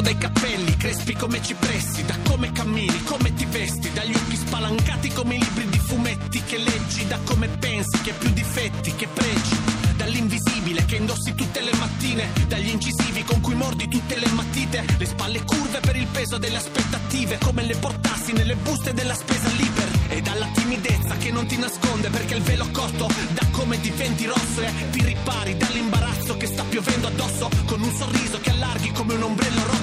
Riconosco dai capelli, crespi come cipressi, da come cammini, come ti vesti, dagli occhi spalancati come i libri di fumetti che leggi, da come pensi, che più difetti, che pregi, dall'invisibile che indossi tutte le mattine, dagli incisivi con cui mordi tutte le matite, le spalle curve per il peso delle aspettative, come le portassi nelle buste della spesa libera, e dalla timidezza che non ti nasconde perché il velo corto da come diventi rosso e ti ripari dall'imbarazzo che sta piovendo addosso con un sorriso che allarghi come un ombrello rotto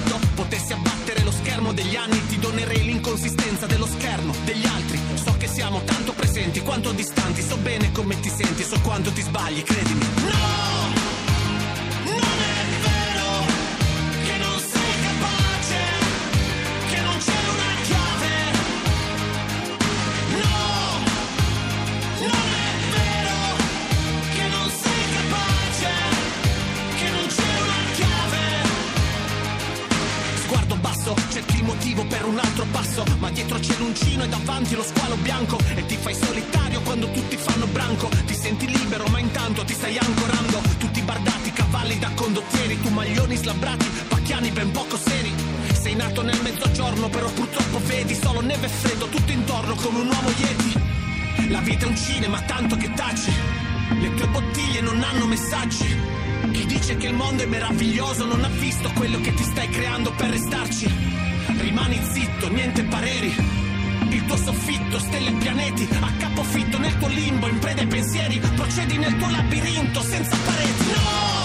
anni ti donerei l'inconsistenza dello schermo degli altri. So che siamo tanto presenti quanto distanti so bene come ti senti so quanto ti sbagli credimi l'uncino e davanti lo squalo bianco e ti fai solitario quando tutti fanno branco. Ti senti libero, ma intanto ti stai ancorando. Tutti bardati, cavalli da condottieri, tu maglioni slabrati, pacchiani ben poco seri. Sei nato nel mezzogiorno, però purtroppo vedi solo neve e freddo tutto intorno come un uomo yeti. La vita è un cinema, tanto che taci. Le tue bottiglie non hanno messaggi. Chi dice che il mondo è meraviglioso non ha visto quello che ti stai creando per restarci. Rimani zitto, niente pareri. Il tuo soffitto, stelle e pianeti, a capofitto nel tuo limbo, in preda ai pensieri, procedi nel tuo labirinto senza pareti. No!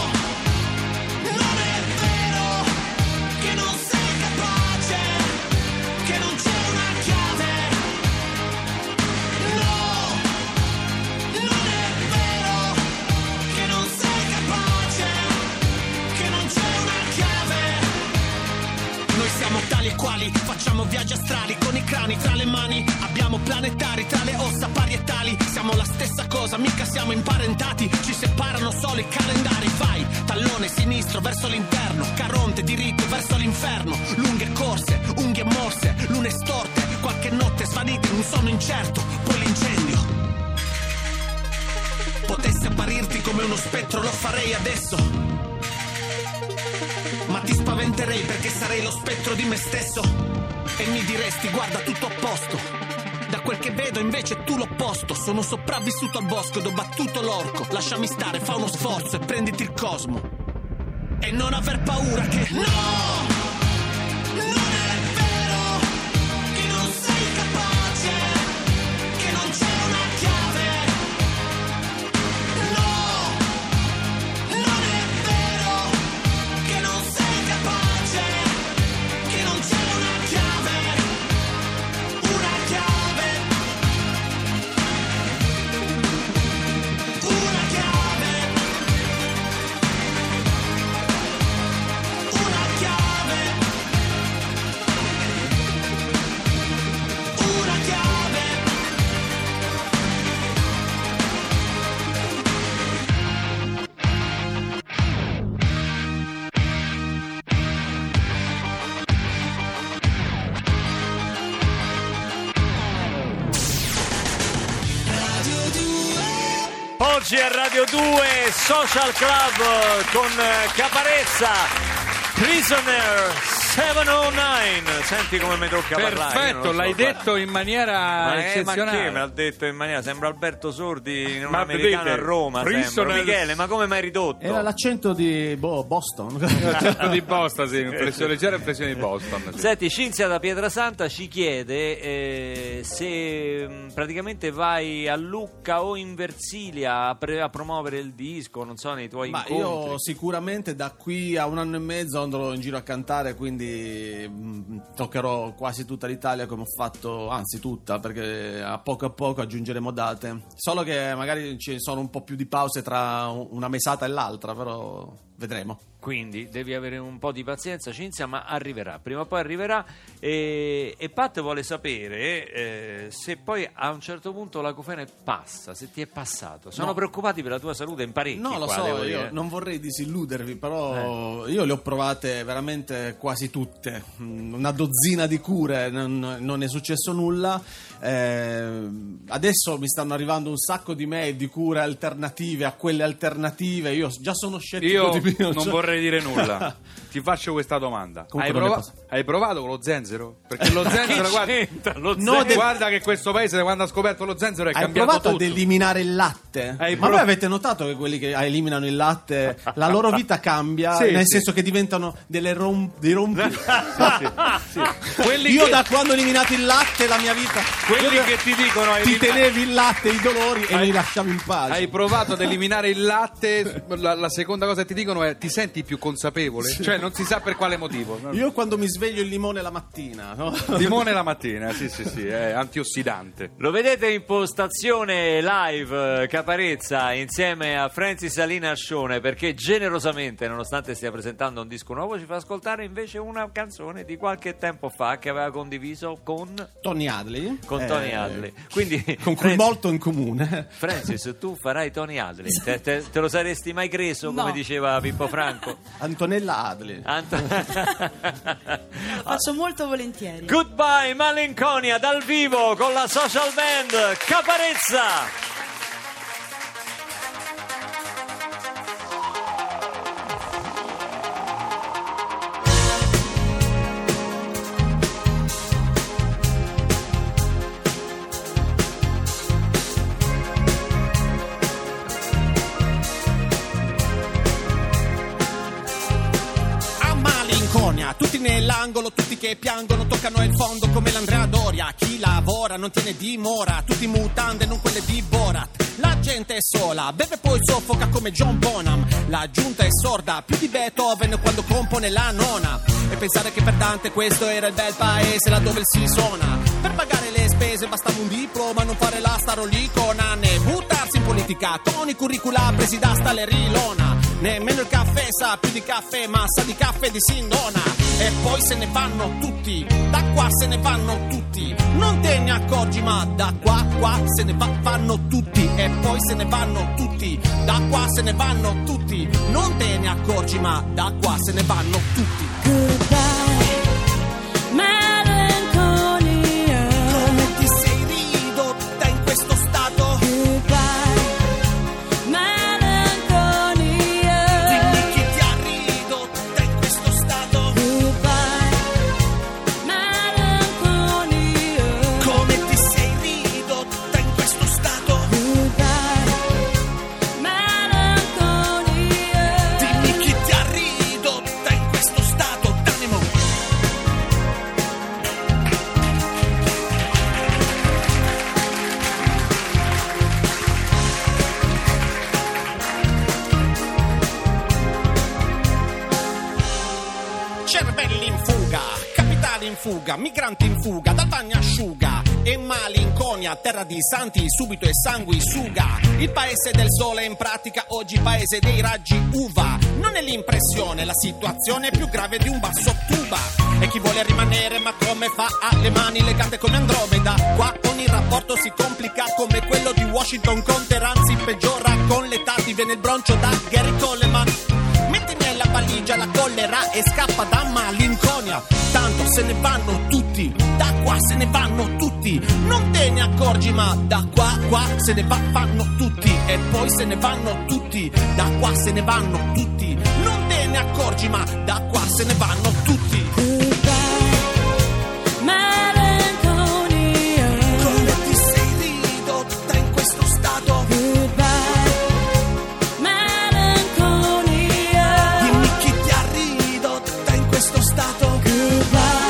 Astrali con i crani tra le mani, abbiamo planetari tra le ossa parietali, siamo la stessa cosa, mica siamo imparentati, ci separano solo i calendari, vai, tallone sinistro verso l'interno, caronte diritto verso l'inferno, lunghe corse, unghie morse, lune storte, qualche notte svanite in un sonno incerto, poi l'incendio. Potessi apparirti come uno spettro, lo farei adesso. Ma ti spaventerei perché sarei lo spettro di me stesso. E mi diresti, guarda, tutto a posto. Da quel che vedo invece tu l'opposto. Sono sopravvissuto al bosco ed ho battuto l'orco. Lasciami stare, fa uno sforzo e prenditi il cosmo. E non aver paura che. No! Oggi a Radio 2 Social Club con eh, Caparezza, Prisoner 709. Senti come mi tocca parlare. io non Perfetto, so l'hai fare. detto in maniera Ma, eh, ma eccezionale. che me l'ha detto in maniera sembra Alberto Sordi in un Ma americano vedete, a Roma Michele ma come mai ridotto? Era l'accento di boh, Boston. L'accento di Boston, sì, impressione, leggera impressione di Boston. sì. Senti, Cinzia da Pietrasanta ci chiede eh, se mh, praticamente vai a Lucca o in Versilia a, pre- a promuovere il disco, non so, nei tuoi Ma incontri. io sicuramente da qui a un anno e mezzo andrò in giro a cantare, quindi mh, toccherò quasi tutta l'Italia come ho fatto, anzi tutta, perché a poco a poco aggiungeremo date. Solo che magari ci sono un po' più di pause tra una mesata e l'altra, però vedremo. Quindi devi avere un po' di pazienza, Cinzia, ma arriverà, prima o poi arriverà. E, e Pat vuole sapere eh, se poi a un certo punto l'acufene passa, se ti è passato. Sono No. preoccupati per la tua salute in parecchi. No, lo qua, so, io non vorrei disilludervi, però Eh. io le ho provate veramente quasi tutte, Mm, una dozzina di cure, non, non è successo nulla. Eh, adesso mi stanno arrivando un sacco di mail di cure alternative a quelle alternative, io già sono scettico Io di non vorrei dire nulla. Ti faccio questa domanda. Hai, prova- hai provato con lo zenzero? Perché lo zenzero, guarda, lo No, zenzero? de- guarda che questo paese, da quando ha scoperto lo zenzero, è Hai cambiato provato tutto. ad eliminare il latte? Hai Ma prov- voi avete notato che quelli che eliminano il latte, la loro vita cambia, Sì, nel sì. senso che diventano delle rom- dei rompi... Quelli Io che- da quando ho eliminato il latte la mia vita... Quelli che ti dicono hai ti elimina- tenevi il latte, i dolori e Hai- mi lasciavi in pace. Hai provato ad eliminare il latte, la, la seconda cosa che ti dicono è ti senti più consapevole? Cioè non si sa per quale motivo. Io quando mi sveglio il limone la mattina, no? Limone la mattina, sì sì sì, è antiossidante. Lo vedete in postazione live eh, Caparezza insieme a Francis Salina Ascione perché generosamente, nonostante stia presentando un disco nuovo, ci fa ascoltare invece una canzone di qualche tempo fa che aveva condiviso con, Tony Hadley. con eh, Tony Hadley. Quindi, Con cui Francis- molto in comune. Francis, tu farai Tony Hadley. Te, te- te lo saresti mai creso, come No. diceva Pippo Franco? Antonella Hadley. Anto- Faccio molto volentieri. Goodbye Malinconia dal vivo con la social band Caparezza. Tutti nell'angolo, tutti che piangono Toccano il fondo come l'Andrea Doria. Chi lavora non tiene dimora Tutti mutande, non quelle di Borat. La gente è sola, beve poi soffoca come John Bonham. La giunta è sorda, più di Beethoven quando compone la nona. E pensare che per Dante questo era il bel paese Laddove si suona. Per pagare le spese bastava un diploma Non fare la starolicona Né buttarsi in con i curricula presi da Stalerilona Nemmeno il caffè sa più di caffè, ma sa di caffè di Sindona. E poi se ne vanno tutti, da qua se ne vanno tutti. Non te ne accorgi, ma da qua, qua se ne va- vanno tutti. E poi se ne vanno tutti, da qua se ne vanno tutti. Non te ne accorgi, ma da qua se ne vanno tutti. Melancolia. Migranti in fuga, dal bagnasciuga e malinconia, terra di santi, subito e sanguisuga. Il paese del sole in pratica oggi paese dei raggi uva. Non è l'impressione, la situazione è più grave di un basso tuba. E chi vuole rimanere ma come fa ha le mani legate come Andromeda. Qua ogni rapporto si complica come quello di Washington con Teheran si peggiora con l'età ti viene il broncio da Gary Coleman. Valigia la collera e scappa da malinconia. Tanto se ne vanno tutti, da qua se ne vanno tutti. Non te ne accorgi, ma da qua, qua se ne va- vanno tutti. E poi se ne vanno tutti, da qua se ne vanno tutti. Non te ne accorgi, ma da qua se ne vanno tutti. In questo stato? Melancolia.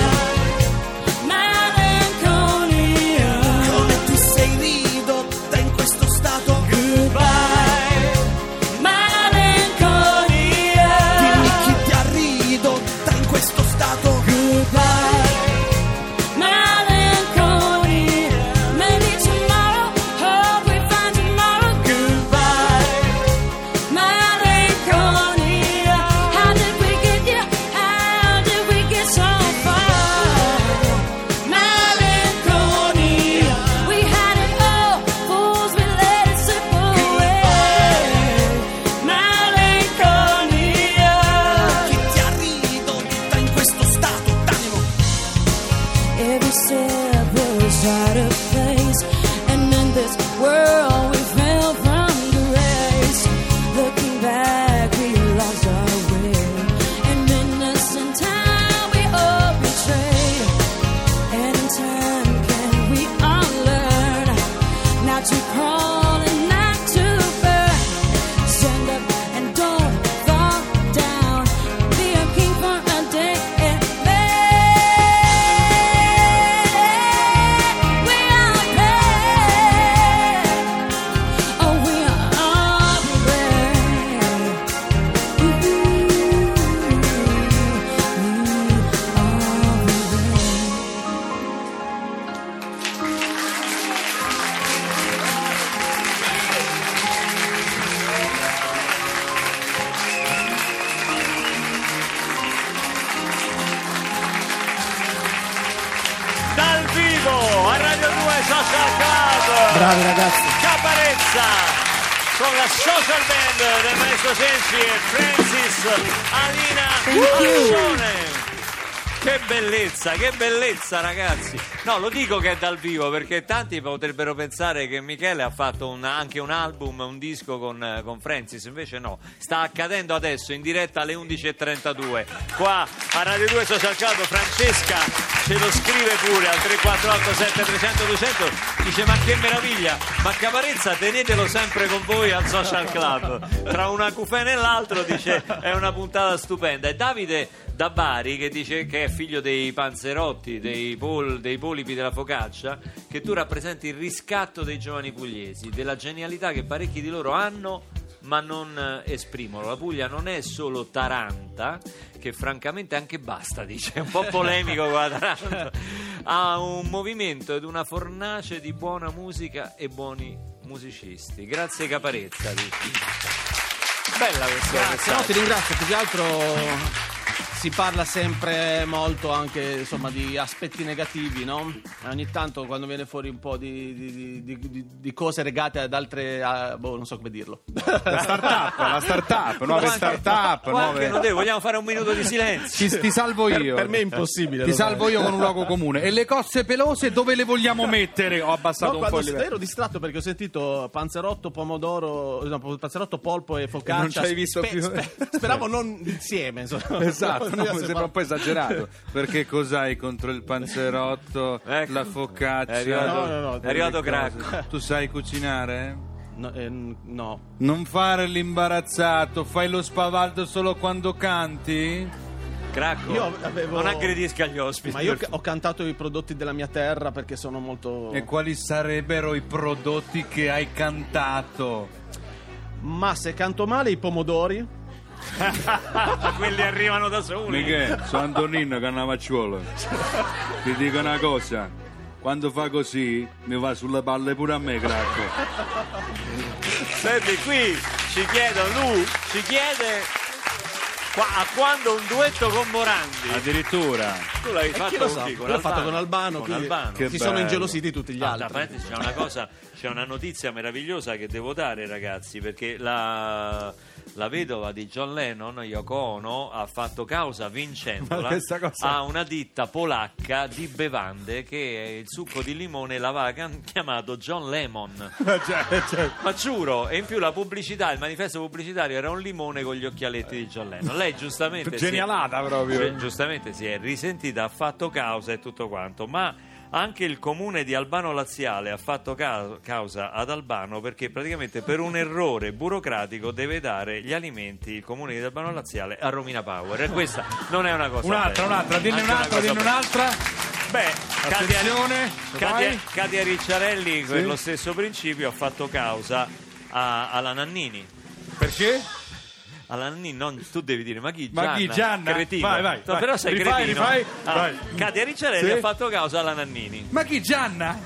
Social band del maestro Sensi e Francis Alina Alcione. Che bellezza, che bellezza ragazzi. No, lo dico che è dal vivo perché tanti potrebbero pensare che Michele ha fatto un- anche un album, un disco con, con Francis, invece no. Sta accadendo adesso in diretta alle 11.32. Qua a Radio 2 Social Club Francesca ce lo scrive pure al 348 7300 200 dice ma che meraviglia ma Caparezza tenetelo sempre con voi al social club tra una cufena e l'altro dice è una puntata stupenda e Davide da Bari che dice che è figlio dei panzerotti dei, pol- dei polipi della focaccia che tu rappresenti il riscatto dei giovani pugliesi della genialità che parecchi di loro hanno ma non eh, esprimono. La Puglia non è solo Taranta, che francamente anche basta, dice, è un po' polemico la Taranta. Ha un movimento ed una fornace di buona musica e buoni musicisti. Grazie Caparezza, dici. Bella questa Grazie, no, ti ringrazio. Più che altro si parla sempre molto anche insomma, di aspetti negativi, no? Ogni tanto quando viene fuori un po' di, di- di- di- di cose legate ad altre. a- boh, non so come dirlo. La startup, la startup, nuove Qualche- startup, qualche nuove... vogliamo fare un minuto di silenzio. Ti, ti salvo Per, io. per me è impossibile. Ti salvo io con un luogo comune. E le cozze pelose dove le vogliamo mettere? Ho abbassato No, un po' il livello. ero distratto perché ho sentito panzerotto, pomodoro, no, panzerotto, polpo e focaccia. Non ci hai visto più. speravo non insieme. Insomma. Esatto, no, mi Sembra- un po' esagerato. Perché cos'hai contro il panzerotto, Ecco. la focaccia? È arrivato, No, no, no, è arrivato cose? Tu sai cucinare? No, eh, no. Non fare l'imbarazzato, fai lo spavaldo solo quando canti? Cracco, Io avevo- non aggredisca gli ospiti. Ma io ho cantato i prodotti della mia terra perché sono molto. E quali sarebbero i prodotti che hai cantato? Ma se canto male i pomodori. Quelli arrivano da soli. Michele, sono Antonino Cannavacciuolo. Ti dico una cosa. Quando fa così mi va sulle palle pure a me, cracco. Senti, qui ci chiedono, Lu ci chiede qua- a quando un duetto con Morandi. Addirittura. Tu l'hai E fatto chi lo con sa? chi? Con L'ho fatto con Albano. Con quindi Albano. Che si sono bello. ingelositi tutti gli Ah, tra altri. c'è una cosa, c'è una notizia meravigliosa che devo dare, ragazzi, perché la, la vedova di John Lennon, Yoko Ono, ha fatto causa vincendola a una ditta polacca di bevande che il succo di limone l'aveva chiamato John Lemon. Ma giuro, e in più la pubblicità, il manifesto pubblicitario era un limone con gli occhialetti di John Lennon. Lei giustamente si è- Genialata proprio. Gi- giustamente si è risentita, ha fatto causa e tutto quanto, ma anche il comune di Albano Laziale ha fatto ca- causa ad Albano perché praticamente per un errore burocratico deve dare gli alimenti il comune di Albano Laziale a Romina Power e questa non è una cosa Un'altra, bella. un'altra, dinne Anche un'altra, una dinne un'altra. Beh, Katia, Ricciarelli per lo stesso principio ha fatto causa a- alla Nannini Perché? Alla non, tu devi dire ma chi Ma Gianna? chi, Gianna? Cretino. Vai, vai, No, vai. però sei Rifai, cretino rifai, Ah, vai. Katia Ricciarelli Sì. ha fatto causa alla Nannini Ma chi Gianna?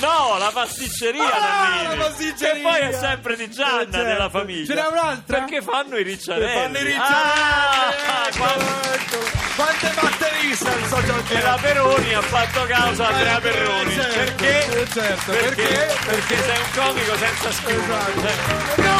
no la pasticceria Ah, Nannini la pasticceria. che poi è sempre di Gianna Eh, certo. della famiglia Ce n'è un'altra? perché fanno i Ricciarelli Fanno i Ricciarelli. Ah, quando- Eccolo. Quante batterie sta il social e la Peroni ha fatto causa a Andrea Peroni certo, perché? eh, certo, perché? perché? perché sei un comico senza schiuma No!